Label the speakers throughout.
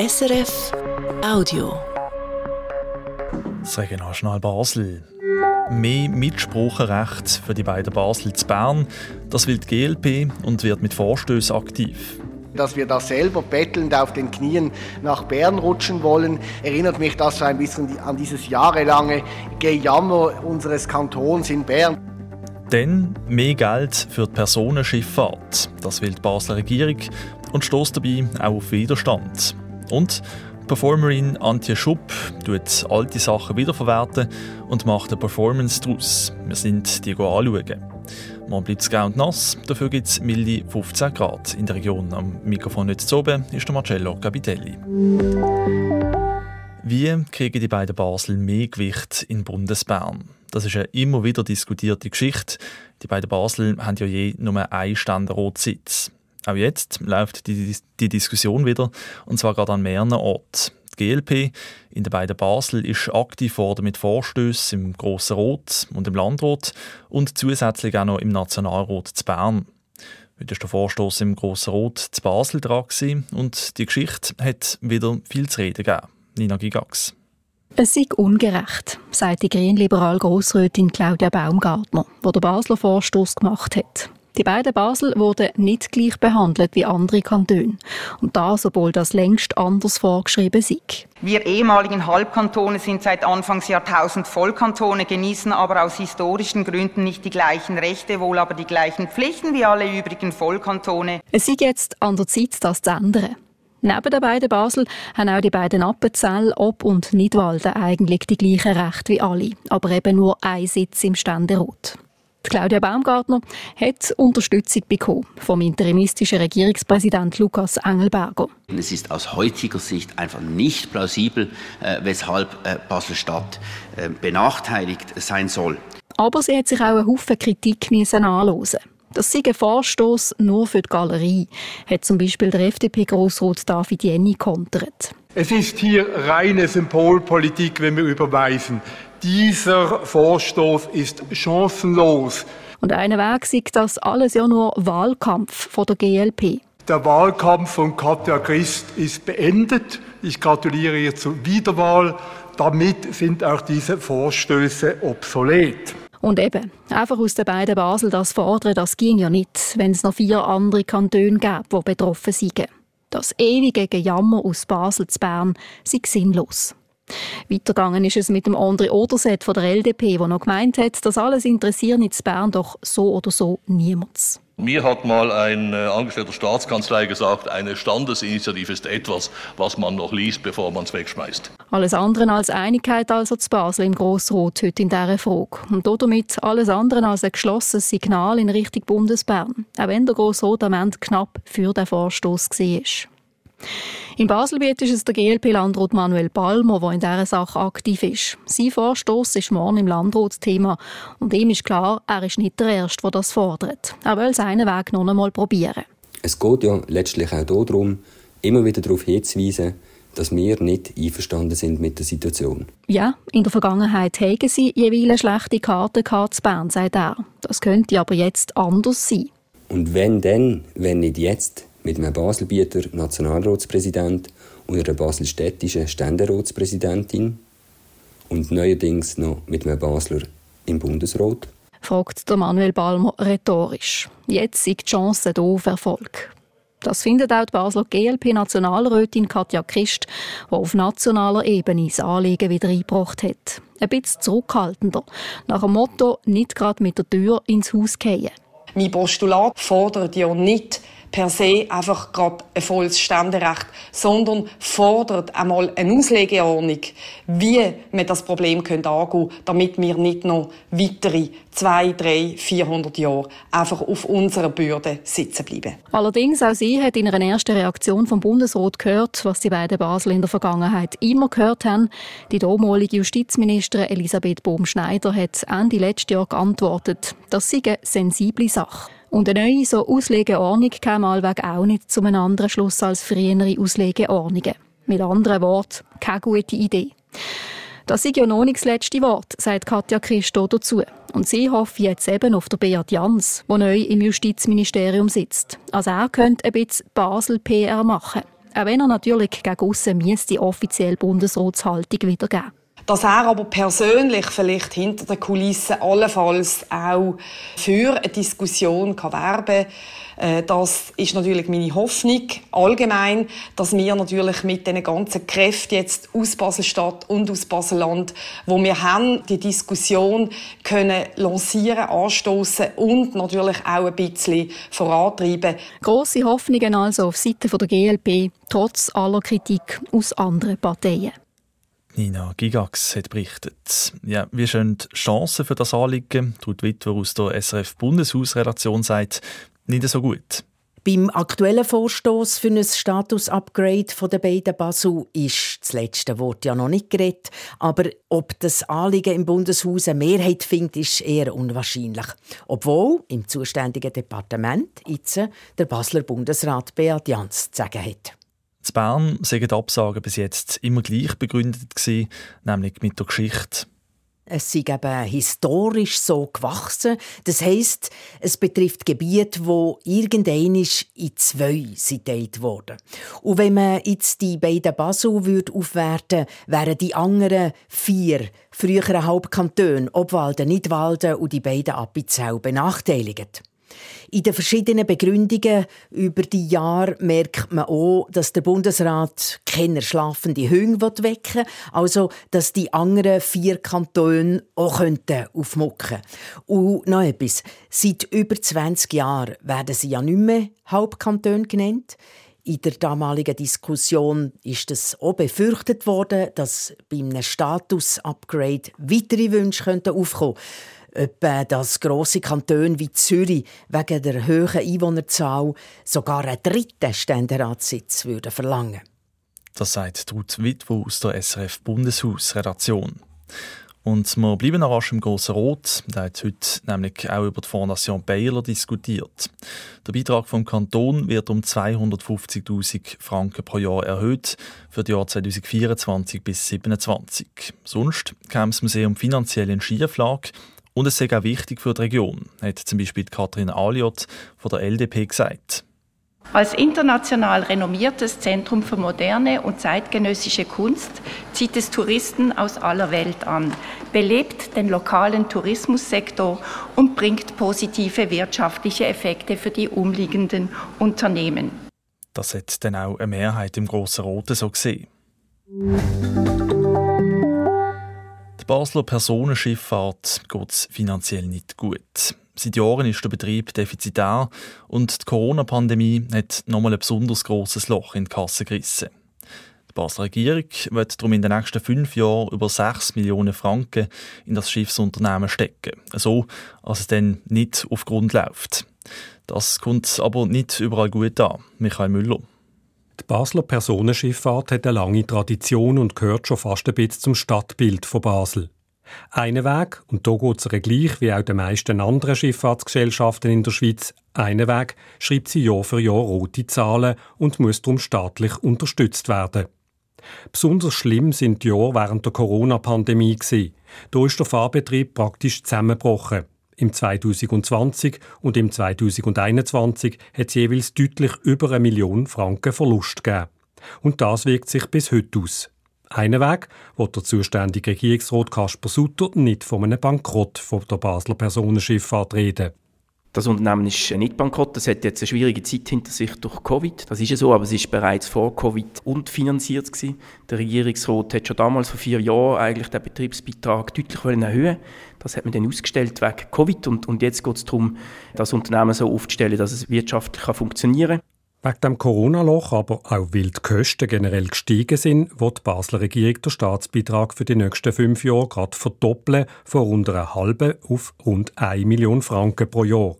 Speaker 1: SRF Audio.
Speaker 2: Das Regionaljournal Basel. Mehr Mitspracherecht für die beiden Basel zu Bern, das will die GLP und wird mit Vorstößen aktiv.
Speaker 3: Dass wir da selber bettelnd auf den Knien nach Bern rutschen wollen, erinnert mich das so ein bisschen an dieses jahrelange Gejammer unseres Kantons in Bern.
Speaker 2: Dann mehr Geld für die Personenschifffahrt. Das will die Basler Regierung und stößt dabei auch auf Widerstand. Und Performerin Antje Schupp tut alte Sachen wiederverwerten und macht eine Performance daraus. Wir sind die anschauen. Man bleibt grau und nass, dafür gibt es milde 15 Grad in der Region. Am Mikrofon zu oben ist der Marcello Capitelli. Wie kriegen die beiden Basel mehr Gewicht in Bundesbern? Das ist eine immer wieder diskutierte Geschichte. Die beiden Basel haben ja je nur einen Ständerotsitz. Auch jetzt läuft die, die Diskussion wieder, und zwar gerade an mehreren Orten. Die GLP in den beiden Basel ist aktiv worden mit Vorstößen im Grossen Rot und im Landrat und zusätzlich auch noch im Nationalrat zu Bern. Heute ist der Vorstoß im Grossen Rot zu Basel dran und die Geschichte hat wieder viel zu reden gegeben. Nina Gigax.
Speaker 4: Es sei ungerecht, sagt die grünliberal Grossrätin Claudia Baumgartner, die der Basler Vorstoß gemacht hat. Die beiden Basel wurden nicht gleich behandelt wie andere Kantone. Und das, obwohl das längst anders vorgeschrieben sei.
Speaker 5: Wir ehemaligen Halbkantone sind seit Anfangsjahrtausend Vollkantone, genießen aber aus historischen Gründen nicht die gleichen Rechte, wohl aber die gleichen Pflichten wie alle übrigen Vollkantone.
Speaker 4: Es sei jetzt an der Zeit, das zu ändern. Neben den beiden Basel haben auch die beiden Appenzell, Ob- und Nidwalden eigentlich die gleichen Rechte wie alle, aber eben nur ein Sitz im Ständerat. Claudia Baumgartner hat Unterstützung bekommen vom interimistischen Regierungspräsident Lukas Engelberger.
Speaker 6: Es ist aus heutiger Sicht einfach nicht plausibel, äh, weshalb äh, Basel-Stadt äh, benachteiligt sein soll.
Speaker 4: Aber sie hat sich auch einen Haufen Kritik anhören. Das sei ein Vorstoß nur für die Galerie, hat zum Beispiel der FDP-Grossrat David Jenny kontert.
Speaker 7: Es ist hier reine Symbolpolitik, wenn wir überweisen. Dieser Vorstoß ist chancenlos.
Speaker 4: Und ein Weg sieht das alles ja nur Wahlkampf von der GLP.
Speaker 7: Der Wahlkampf von Katja Christ ist beendet. Ich gratuliere ihr zur Wiederwahl. Damit sind auch diese Vorstöße obsolet.
Speaker 4: Und eben, einfach aus den beiden Basel das fordern, das ging ja nicht, wenn es noch vier andere Kantone gäbe, die betroffen sind. Das ewige Gejammer aus Basel zu Bern sei sinnlos. Weitergegangen ist es mit dem André Oderset von der LDP, der noch gemeint hat, dass alles interessiert in Bern doch so oder so niemands.
Speaker 8: Mir hat mal ein äh, Angestellter Staatskanzlei gesagt, eine Standesinitiative ist etwas, was man noch liest, bevor man es wegschmeißt.
Speaker 4: Alles andere als Einigkeit also zu Basel im Grossrot heute in dieser Frage. Und damit alles andere als ein geschlossenes Signal in Richtung Bundesbern. Auch wenn der Grossrot am Ende knapp für den Vorstoß war. In Baselbiet ist es der GLP-Landrat Manuel Palmer, der in dieser Sache aktiv ist. Sein Vorstoß ist morgen im Landrat Thema. Und ihm ist klar, er ist nicht der Erste, der das fordert. Er will seinen Weg noch einmal probieren.
Speaker 9: Es geht ja letztlich auch darum, immer wieder darauf hinzuweisen, dass wir nicht einverstanden sind mit der Situation.
Speaker 4: Ja, in der Vergangenheit haben sie jeweils schlechte Karten zu Bern, sagt er. Das könnte aber jetzt anders sein.
Speaker 9: Und wenn denn, wenn nicht jetzt, mit einem Baselbieter Nationalratspräsident und einer baselstädtischen Ständeratspräsidentin und neuerdings noch mit einem Basler im Bundesrat?
Speaker 4: fragt der Manuel Balmer rhetorisch. Jetzt ist die Chance da auf Erfolg. Das findet auch die Basler GLP-Nationalrätin Katja Christ, die auf nationaler Ebene das Anliegen wieder eingebracht hat. Ein bisschen zurückhaltender, nach dem Motto «nicht gerade mit der Tür ins Haus gehen».
Speaker 10: Mein Postulat fordert ja nicht, per se einfach gerade ein volles Ständerecht, sondern fordert einmal eine Auslegeordnung, wie man das Problem angehen könnte, damit wir nicht noch weitere zwei, drei, vierhundert Jahre einfach auf unserer Bürde sitzen bleiben.
Speaker 4: Allerdings, auch sie hat in einer ersten Reaktion vom Bundesrat gehört, was die beiden Basel in der Vergangenheit immer gehört haben. Die damalige Justizministerin Elisabeth Bohm-Schneider hat Ende letztes Jahr geantwortet, das sei eine sensible Sache. Und eine neue so Auslegeordnung kam allweg auch nicht zu einem anderen Schluss als frühere Auslegeordnungen. Mit anderen Worten, keine gute Idee. Das ist ja noch nicht das letzte Wort, sagt Katja Christo dazu. Und sie hofft jetzt eben auf der Beat Jans, der neu im Justizministerium sitzt. Also er könnte ein bisschen Basel-PR machen. Auch wenn er natürlich gegen aussen die offizielle Bundesratshaltung wiedergeben
Speaker 10: dass er aber persönlich vielleicht hinter den Kulissen allenfalls auch für eine Diskussion kann werben kann. Äh, das ist natürlich meine Hoffnung allgemein, dass wir natürlich mit den ganzen Kräften jetzt aus Baselstadt und aus Baselland, wo wir haben, die Diskussion können lancieren, anstoßen und natürlich auch ein bisschen vorantreiben.
Speaker 4: Grosse Hoffnungen also auf Seite der GLP, trotz aller Kritik aus anderen Parteien.
Speaker 2: Nina Gigax hat berichtet. Ja, wie schön die Chancen für das Anliegen, tut Witwer aus der SRF-Bundeshausrelation sagt, nicht so gut.
Speaker 11: Beim aktuellen Vorstoß für ein Status-Upgrade der beiden Basel ist das letzte Wort ja noch nicht geredet. Aber ob das Anliegen im Bundeshaus eine Mehrheit findet, ist eher unwahrscheinlich. Obwohl im zuständigen Departement jetzt der Basler Bundesrat Beat Jans zu sagen hat.
Speaker 2: In Bern sind die Absagen bis jetzt immer gleich begründet gewesen, nämlich mit der Geschichte.
Speaker 11: Es ist eben historisch so gewachsen. Das heisst, es betrifft Gebiete, wo irgendein in zwei geteilt wurden. Und wenn man jetzt die beiden Basel aufwerten würde, wären die anderen vier früheren Hauptkantone Obwalden, Nidwalden und die beiden Appenzell benachteiligt. In den verschiedenen Begründungen über die Jahre merkt man auch, dass der Bundesrat keine schlafende Hunde wecken will, also dass die anderen vier Kantone auch aufmucken Und noch etwas. Seit über 20 Jahren werden sie ja nicht mehr Hauptkantone genannt. In der damaligen Diskussion ist es auch befürchtet worden, dass bei einem Status-Upgrade weitere Wünsche aufkommen könnten etwa dass grosse Kantone wie Zürich wegen der hohen Einwohnerzahl sogar einen dritten Ständeratssitz würden verlangen
Speaker 2: Das sagt Ruth Wittwo aus der SRF Bundeshausredaktion. Und wir bleiben noch rasch im Grossen Rot. Da hat heute nämlich auch über die Fondation Baylor diskutiert. Der Beitrag vom Kanton wird um 250.000 Franken pro Jahr erhöht für die Jahre 2024 bis 2027. Sonst käme das Museum finanziell in Schieflage und es sei auch wichtig für die Region, hat zum Beispiel Katrin Aliot von der LDP gesagt.
Speaker 12: Als international renommiertes Zentrum für moderne und zeitgenössische Kunst zieht es Touristen aus aller Welt an, belebt den lokalen Tourismussektor und bringt positive wirtschaftliche Effekte für die umliegenden Unternehmen.
Speaker 2: Das hat dann auch eine Mehrheit im Grossen Roten so gesehen. Basler Personenschifffahrt geht es finanziell nicht gut. Seit Jahren ist der Betrieb defizitär und die Corona-Pandemie hat nochmal ein besonders grosses Loch in die Kasse gerissen. Die Basler Regierung wird darum in den nächsten fünf Jahren über 6 Millionen Franken in das Schiffsunternehmen stecken. So, als es dann nicht auf Grund läuft. Das kommt aber nicht überall gut an. Michael Müller.
Speaker 13: Die Basler Personenschifffahrt hat eine lange Tradition und gehört schon fast ein bisschen zum Stadtbild von Basel. Einen Weg, und da geht es gleich wie auch den meisten anderen Schifffahrtsgesellschaften in der Schweiz, einen Weg schreibt sie Jahr für Jahr rote Zahlen und muss darum staatlich unterstützt werden. Besonders schlimm sind die Jahre während der Corona-Pandemie. Da ist der Fahrbetrieb praktisch zusammengebrochen. Im 2020 und im 2021 hat es jeweils deutlich über eine Million Franken Verlust gegeben. Und das wirkt sich bis heute aus. Einen Weg, wo der zuständige Regierungsrat Kasper Sutter nicht von einem Bankrott von der Basler Personenschifffahrt reden.
Speaker 14: Das Unternehmen ist nicht bankrott, es hat jetzt eine schwierige Zeit hinter sich durch Covid. Das ist ja so, aber es ist bereits vor Covid unfinanziert gewesen. Der Regierungsrat hat schon damals vor vier Jahren eigentlich den Betriebsbeitrag deutlich erhöhen Das hat man dann ausgestellt wegen Covid und, und jetzt geht es darum, das Unternehmen so aufzustellen, dass es wirtschaftlich funktionieren kann.
Speaker 13: Wegen dem Corona-Loch, aber auch weil die Kosten generell gestiegen sind, wird die Basler Regierung den Staatsbeitrag für die nächsten fünf Jahre gerade verdoppeln von rund einer halben auf rund 1 Million Franken pro Jahr.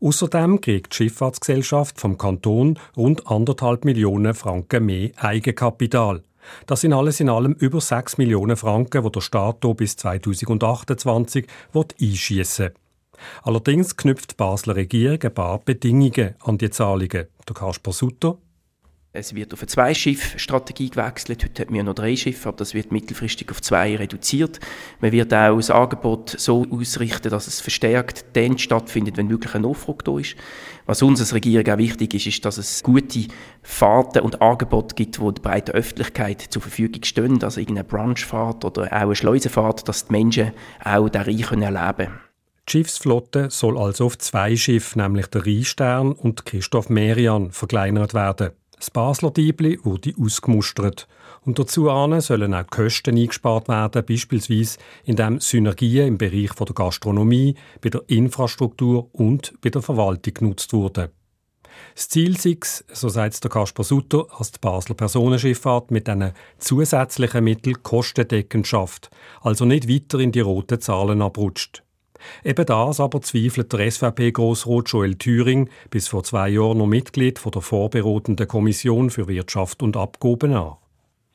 Speaker 13: Außerdem kriegt die Schifffahrtsgesellschaft vom Kanton rund anderthalb Millionen Franken mehr Eigenkapital. Das sind alles in allem über 6 Millionen Franken, die der Staat bis 2028 einschießen will. Allerdings knüpft die Basler Regierung ein paar Bedingungen an die Zahlungen. Der Kasper Sutter.
Speaker 14: Es wird auf eine Zwei-Schiff-Strategie gewechselt. Heute hat wir noch drei Schiffe, aber das wird mittelfristig auf zwei reduziert. Man wird auch das Angebot so ausrichten, dass es verstärkt dann stattfindet, wenn wirklich ein Nachfrage da ist. Was uns als Regierung auch wichtig ist, ist, dass es gute Fahrten und Angebote gibt, die der breiten Öffentlichkeit zur Verfügung stehen. Also irgendeine Brunchfahrt oder auch eine Schleusenfahrt, dass die Menschen auch den Rhein erleben können.
Speaker 13: Die Schiffsflotte soll also auf zwei Schiffe, nämlich der Rheinstern und Christoph Merian, verkleinert werden. Das Basler Diebli wurde ausgemustert. Und dazu sollen auch Kosten eingespart werden, beispielsweise indem Synergien im Bereich der Gastronomie, bei der Infrastruktur und bei der Verwaltung genutzt wurden. Das Ziel sei so sagt der Kasper Sutter, dass die Basler Personenschifffahrt mit diesen zusätzlichen Mitteln kostendeckend schafft, also nicht weiter in die roten Zahlen abrutscht. Eben das aber zweifelt der SVP-Grossrot Joel Thüring, bis vor zwei Jahren noch Mitglied von der vorberatenden Kommission für Wirtschaft und Abgaben an.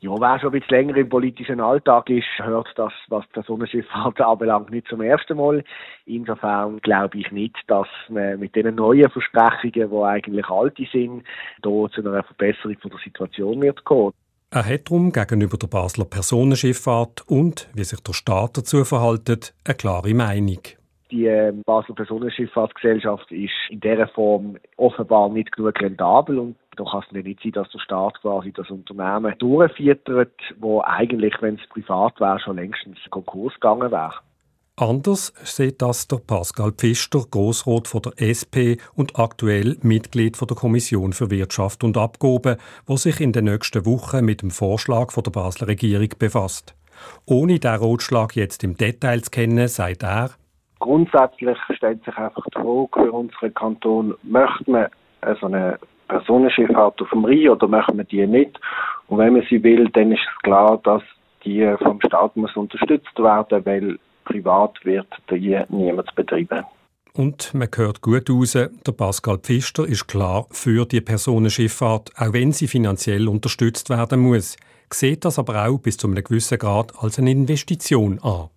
Speaker 3: Ja, wer schon ein bisschen länger im politischen Alltag ist, hört das, was die Personenschifffahrt anbelangt, nicht zum ersten Mal. Insofern glaube ich nicht, dass man mit diesen neuen Versprechungen, die eigentlich alte sind, hier zu einer Verbesserung von der Situation wird kommen.
Speaker 13: Er hat darum gegenüber der Basler Personenschifffahrt und wie sich der Staat dazu verhält, eine klare Meinung.
Speaker 3: Die Basler Personenschifffahrtsgesellschaft ist in dieser Form offenbar nicht genug rentabel und da kann es nicht sein, dass der Staat quasi das Unternehmen durchfüttert, wo eigentlich, wenn es privat wäre, schon längstens Konkurs gegangen wäre.
Speaker 13: Anders sieht das der Pascal Pfister, Grossrot von der SP und aktuell Mitglied von der Kommission für Wirtschaft und Abgaben, wo sich in den nächsten Wochen mit dem Vorschlag von der Basler Regierung befasst. Ohne den Rotschlag jetzt im Detail zu kennen, sagt er,
Speaker 15: Grundsätzlich stellt sich einfach die Frage für unseren Kanton, möchte man so eine Personenschifffahrt auf dem Rhein oder möchte man die nicht? Und wenn man sie will, dann ist es klar, dass die vom Staat muss unterstützt werden, weil privat wird die niemand betreiben.
Speaker 13: Und man hört gut raus, der Pascal Pfister ist klar für die Personenschifffahrt, auch wenn sie finanziell unterstützt werden muss. Sieht das aber auch bis zu einem gewissen Grad als eine Investition an.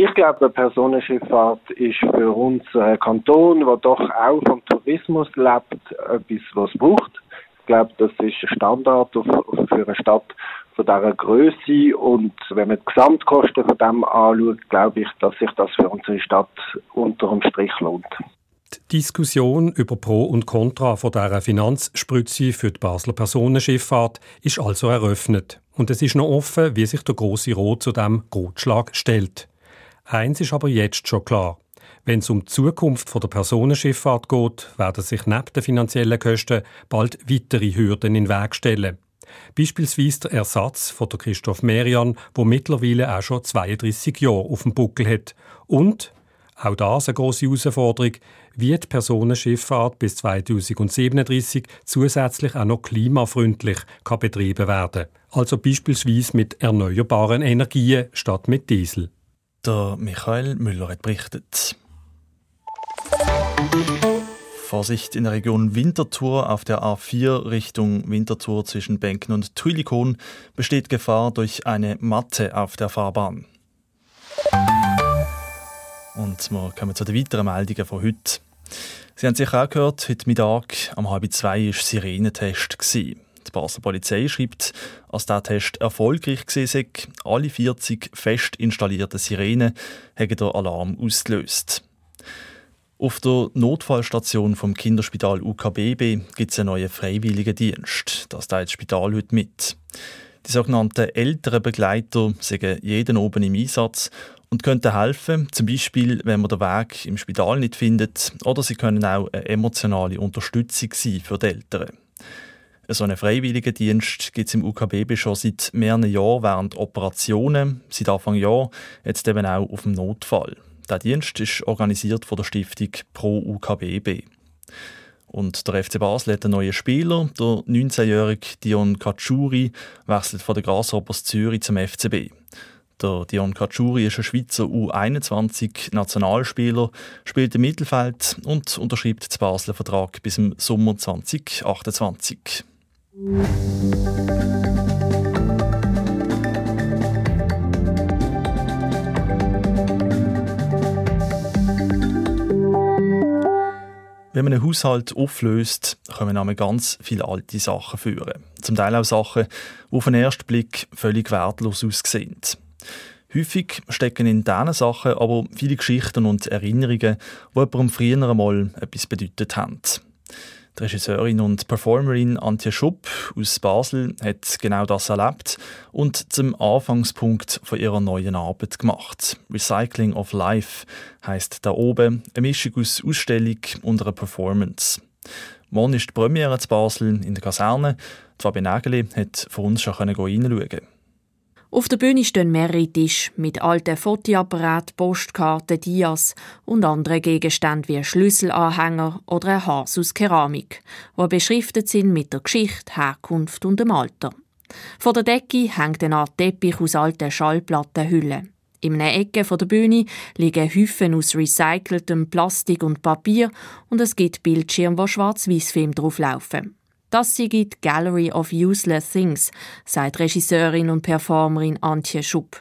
Speaker 15: Ich glaube, die Personenschifffahrt ist für uns ein Kanton, der doch auch vom Tourismus lebt, etwas, was es braucht. Ich glaube, das ist ein Standard für eine Stadt von dieser Größe und wenn man die Gesamtkosten von dem anschaut, glaube ich, dass sich das für unsere Stadt unter dem Strich lohnt.
Speaker 13: Die Diskussion über Pro und Contra von dieser Finanzspritze für die Basler Personenschifffahrt ist also eröffnet. Und es ist noch offen, wie sich der große Rot zu dem Rotschlag stellt. Eins ist aber jetzt schon klar. Wenn es um die Zukunft der Personenschifffahrt geht, werden sich neben den finanziellen Kosten bald weitere Hürden in den Weg stellen. Beispielsweise der Ersatz von der Christoph Merian, wo mittlerweile auch schon 32 Jahre auf dem Buckel hat. Und, auch das eine grosse Herausforderung, wie die Personenschifffahrt bis 2037 zusätzlich auch noch klimafreundlich kann betrieben werden. Also beispielsweise mit erneuerbaren Energien statt mit Diesel.
Speaker 2: Der Michael Müller hat berichtet. Vorsicht in der Region Winterthur auf der A4 Richtung Winterthur zwischen Benken und Tülikon besteht Gefahr durch eine Matte auf der Fahrbahn. Und wir kommen zu den weiteren Meldungen von heute. Sie haben sicher auch gehört, heute Mittag um halb zwei war Sirenentest. Die Basler Polizei schreibt, als der Test erfolgreich war, alle 40 fest installierten Sirenen haben den Alarm ausgelöst. Auf der Notfallstation vom Kinderspital UKBB gibt es einen neuen Freiwilligendienst. Das teilt das Spital heute mit. Die sogenannten älteren Begleiter sind jeden oben im Einsatz und könnten helfen, zum Beispiel, wenn man den Weg im Spital nicht findet, oder sie können auch eine emotionale Unterstützung sein für die Eltern. So einen Freiwilligendienst gibt es im UKBB schon seit mehreren Jahren während Operationen, seit Anfang Jahr, jetzt eben auch auf dem Notfall. Der Dienst ist organisiert von der Stiftung Pro UKBB. Und der FC Basel hat einen neuen Spieler. Der 19-jährige Dion Katschuri wechselt von der Grasshoppers Zürich zum FCB. Der Dion Katschuri ist ein Schweizer U21-Nationalspieler, spielt im Mittelfeld und unterschreibt den Basler Vertrag bis im Sommer 2028. Wenn man einen Haushalt auflöst, kommen einmal ganz viele alte Sachen führen. zum Teil auch Sachen, die auf den ersten Blick völlig wertlos aussehen. Häufig stecken in diesen Sachen aber viele Geschichten und Erinnerungen, die jemandem früher einmal etwas bedeutet haben. Die Regisseurin und Performerin Antje Schupp aus Basel hat genau das erlebt und zum Anfangspunkt von ihrer neuen Arbeit gemacht. Recycling of Life heißt da oben eine Mischung aus Ausstellung und einer Performance. Morgen ist die Premiere zu Basel in der Kaserne. Fabian Nägeli hat von uns schon reinschauen
Speaker 16: auf der Bühne stehen mehrere Tische mit alten Fotoapparaten, Postkarten, Dias und anderen Gegenständen wie Schlüsselanhänger oder ein Haus aus Keramik, die beschriftet sind mit der Geschichte, Herkunft und dem Alter. Vor der Decke hängt eine Art Teppich aus alten Schallplattenhüllen. In einer Ecke der Bühne liegen Hüfen aus recyceltem Plastik und Papier und es gibt Bildschirme, wo Schwarz-Weiß-Film drauflaufen. Das sei die Gallery of Useless Things, sagt Regisseurin und Performerin Antje Schupp.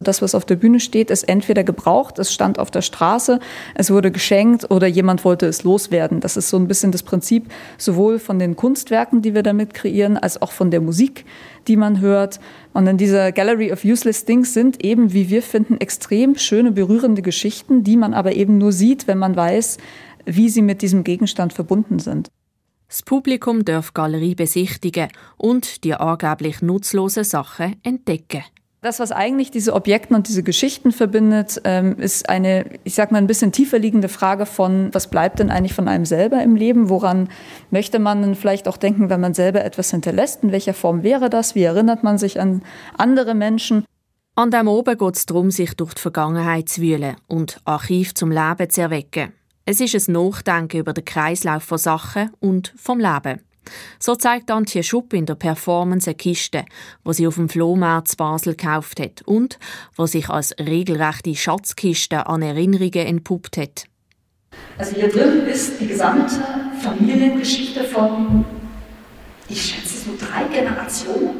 Speaker 17: Das, was auf der Bühne steht, ist entweder gebraucht, es stand auf der Straße, es wurde geschenkt oder jemand wollte es loswerden. Das ist so ein bisschen das Prinzip sowohl von den Kunstwerken, die wir damit kreieren, als auch von der Musik, die man hört. Und in dieser Gallery of Useless Things sind eben, wie wir finden, extrem schöne, berührende Geschichten, die man aber eben nur sieht, wenn man weiß, wie sie mit diesem Gegenstand verbunden sind.
Speaker 16: Das Publikum darf die Galerie besichtigen und die angeblich nutzlosen Sachen entdecken.
Speaker 17: Das, was eigentlich diese Objekte und diese Geschichten verbindet, ähm, ist eine, ich sag mal, ein bisschen tiefer liegende Frage von, was bleibt denn eigentlich von einem selber im Leben? Woran möchte man denn vielleicht auch denken, wenn man selber etwas hinterlässt? In welcher Form wäre das? Wie erinnert man sich an andere Menschen?
Speaker 16: An dem oben geht es darum, sich durch die Vergangenheit zu wühlen und Archiv zum Leben zu erwecken. Es ist ein Nachdenken über den Kreislauf von Sachen und vom Leben. So zeigt Antje Schupp in der Performance eine Kiste, wo sie auf dem Flohmarkt Basel gekauft hat und wo sich als regelrechte Schatzkiste an Erinnerungen entpuppt hat.
Speaker 18: Also hier drin ist die gesamte Familiengeschichte von, ich schätze so drei Generationen,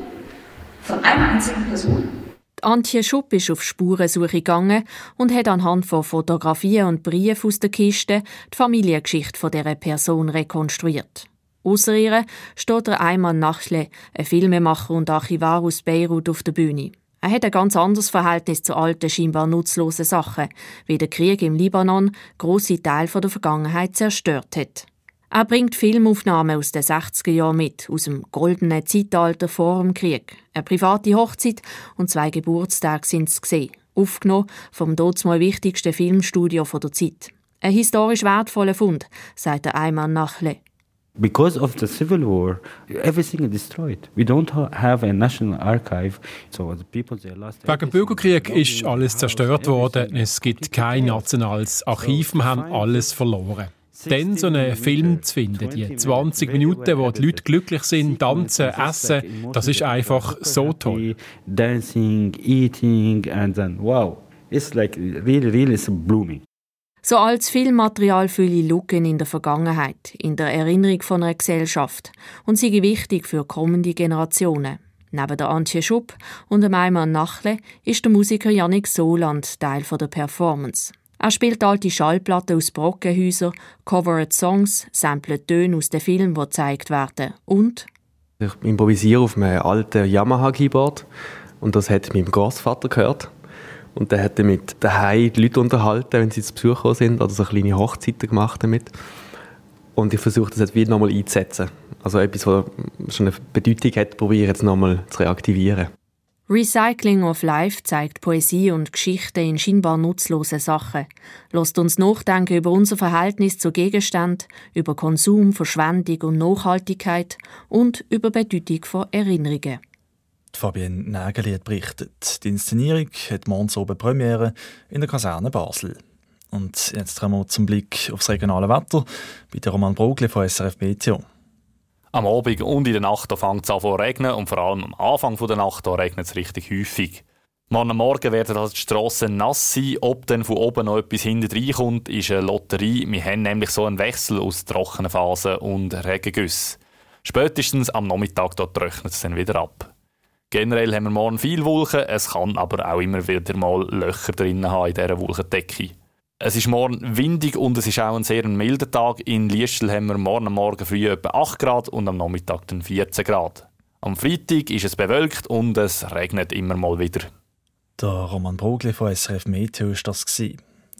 Speaker 18: von einer einzigen Person.
Speaker 16: Antje Schupp ist auf Spurensuche gegangen und hat anhand von Fotografien und Briefen aus der Kiste die Familiengeschichte dieser Person rekonstruiert. Außer ihr steht der Ayman Nachle, ein Filmemacher und Archivar aus Beirut, auf der Bühne. Er hat ein ganz anderes Verhältnis zu alten, scheinbar nutzlosen Sachen, wie der Krieg im Libanon große Teile der Vergangenheit zerstört hat. Er bringt Filmaufnahmen aus den 60er Jahren mit, aus dem goldenen Zeitalter vor dem Krieg. Eine private Hochzeit und zwei Geburtstage sind es gesehen, aufgenommen vom dort mal wichtigsten Filmstudio der Zeit. Ein historisch wertvoller Fund, sagt der Ayman Nachle.
Speaker 19: Because of the civil war, everything is destroyed. We don't have a national archive, so the people they lost.
Speaker 20: Wegen dem Bürgerkrieg ist alles zerstört worden. Es gibt kein nationales Archiv. Wir haben alles verloren dann so einen Film zu finden, die 20 Minuten, wo die Leute glücklich sind, tanzen, essen, das ist einfach so toll.
Speaker 19: Dancing, eating and then wow, it's like really, really blooming.
Speaker 16: So als Filmmaterial fülle Lücken in der Vergangenheit, in der Erinnerung von einer Gesellschaft und sie wichtig für kommende Generationen. Neben der Antje Schupp und dem Eimann Nachle ist der Musiker Yannick Soland Teil der Performance. Er spielt alte Schallplatten aus Brockenhäusern, covert Songs, samplet Töne aus den Filmen, die gezeigt werden. Und?
Speaker 21: Ich improvisiere auf einem alten Yamaha-Keyboard. Und das hat meinem Großvater gehört. Und der hat damit daheim die Leute unterhalten, wenn sie zu Besuch sind, oder so kleine Hochzeiten gemacht damit. Und ich versuche das jetzt wieder nochmal einzusetzen. Also etwas, was schon eine Bedeutung hat, probiere ich jetzt nochmal zu reaktivieren.
Speaker 16: Recycling of Life zeigt Poesie und Geschichte in scheinbar nutzlosen Sachen, lässt uns nachdenken über unser Verhältnis zu Gegenständen, über Konsum, Verschwendung und Nachhaltigkeit und über Bedeutung von Erinnerungen.
Speaker 2: Fabienne Nägeli hat berichtet. Die Inszenierung hat morgens oben Premiere in der Kaserne Basel. Und jetzt kommen wir zum Blick aufs regionale Wetter bei der Roman Brogli von SRF Meteo.
Speaker 22: Am Abend und in der Nacht fängt es an zu regnen und vor allem am Anfang der Nacht regnet es richtig häufig. Morgen Morgen werden also die Strassen nass sein. Ob dann von oben noch etwas hinten reinkommt, ist eine Lotterie. Wir haben nämlich so einen Wechsel aus trockenen Phasen und Regengüssen. Spätestens am Nachmittag trocknet es dann wieder ab. Generell haben wir morgen viel Wolken, es kann aber auch immer wieder mal Löcher drin haben in dieser Wolkendecke. Es ist morgen windig und es ist auch ein sehr milder Tag. In Liestel haben wir morgen Morgen früh etwa 8 Grad und am Nachmittag dann 14 Grad. Am Freitag ist es bewölkt und es regnet immer mal wieder.
Speaker 2: Der Roman Brogli von SRF Meteo war das.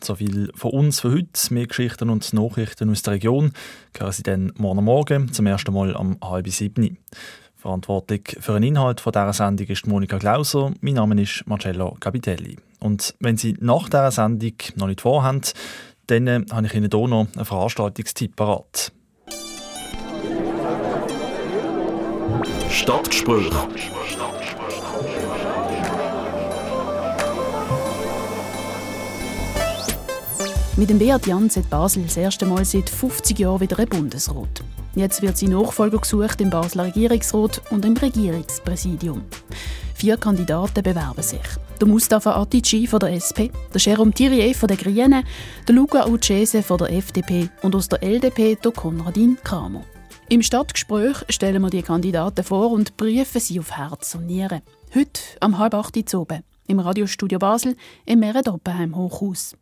Speaker 2: So viel von uns für heute. Mehr Geschichten und Nachrichten aus der Region hören Sie dann morgen Morgen zum ersten Mal am halb sieben. Verantwortlich für den Inhalt dieser Sendung ist Monika Glauser. Mein Name ist Marcello Capitelli. Und wenn Sie nach dieser Sendung noch nicht vorhaben, dann äh, habe ich Ihnen hier noch einen Veranstaltungstipp parat.
Speaker 22: Stadtgespräch.
Speaker 23: Mit dem Beat Jans hat Basel das erste Mal seit 50 Jahren wieder ein Bundesrat. Jetzt wird sein Nachfolger gesucht im Basler Regierungsrat und im Regierungspräsidium. Vier Kandidaten bewerben sich. Der Mustafa Atici von der SP, der Jérôme Thierry von der Grünen, der Luca Uccese von der FDP und aus der LDP der Konradin Kramer. Im Stadtgespräch stellen wir die Kandidaten vor und prüfen sie auf Herz und Nieren. Heute am halb acht Uhr oben im Radiostudio Basel im Meret Oppenheim Hochhaus.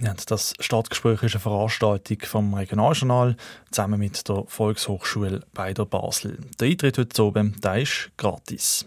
Speaker 2: Ja, das Stadtgespräch ist eine Veranstaltung vom Regionaljournal zusammen mit der Volkshochschule bei der Basel. Der Eintritt heute oben ist gratis.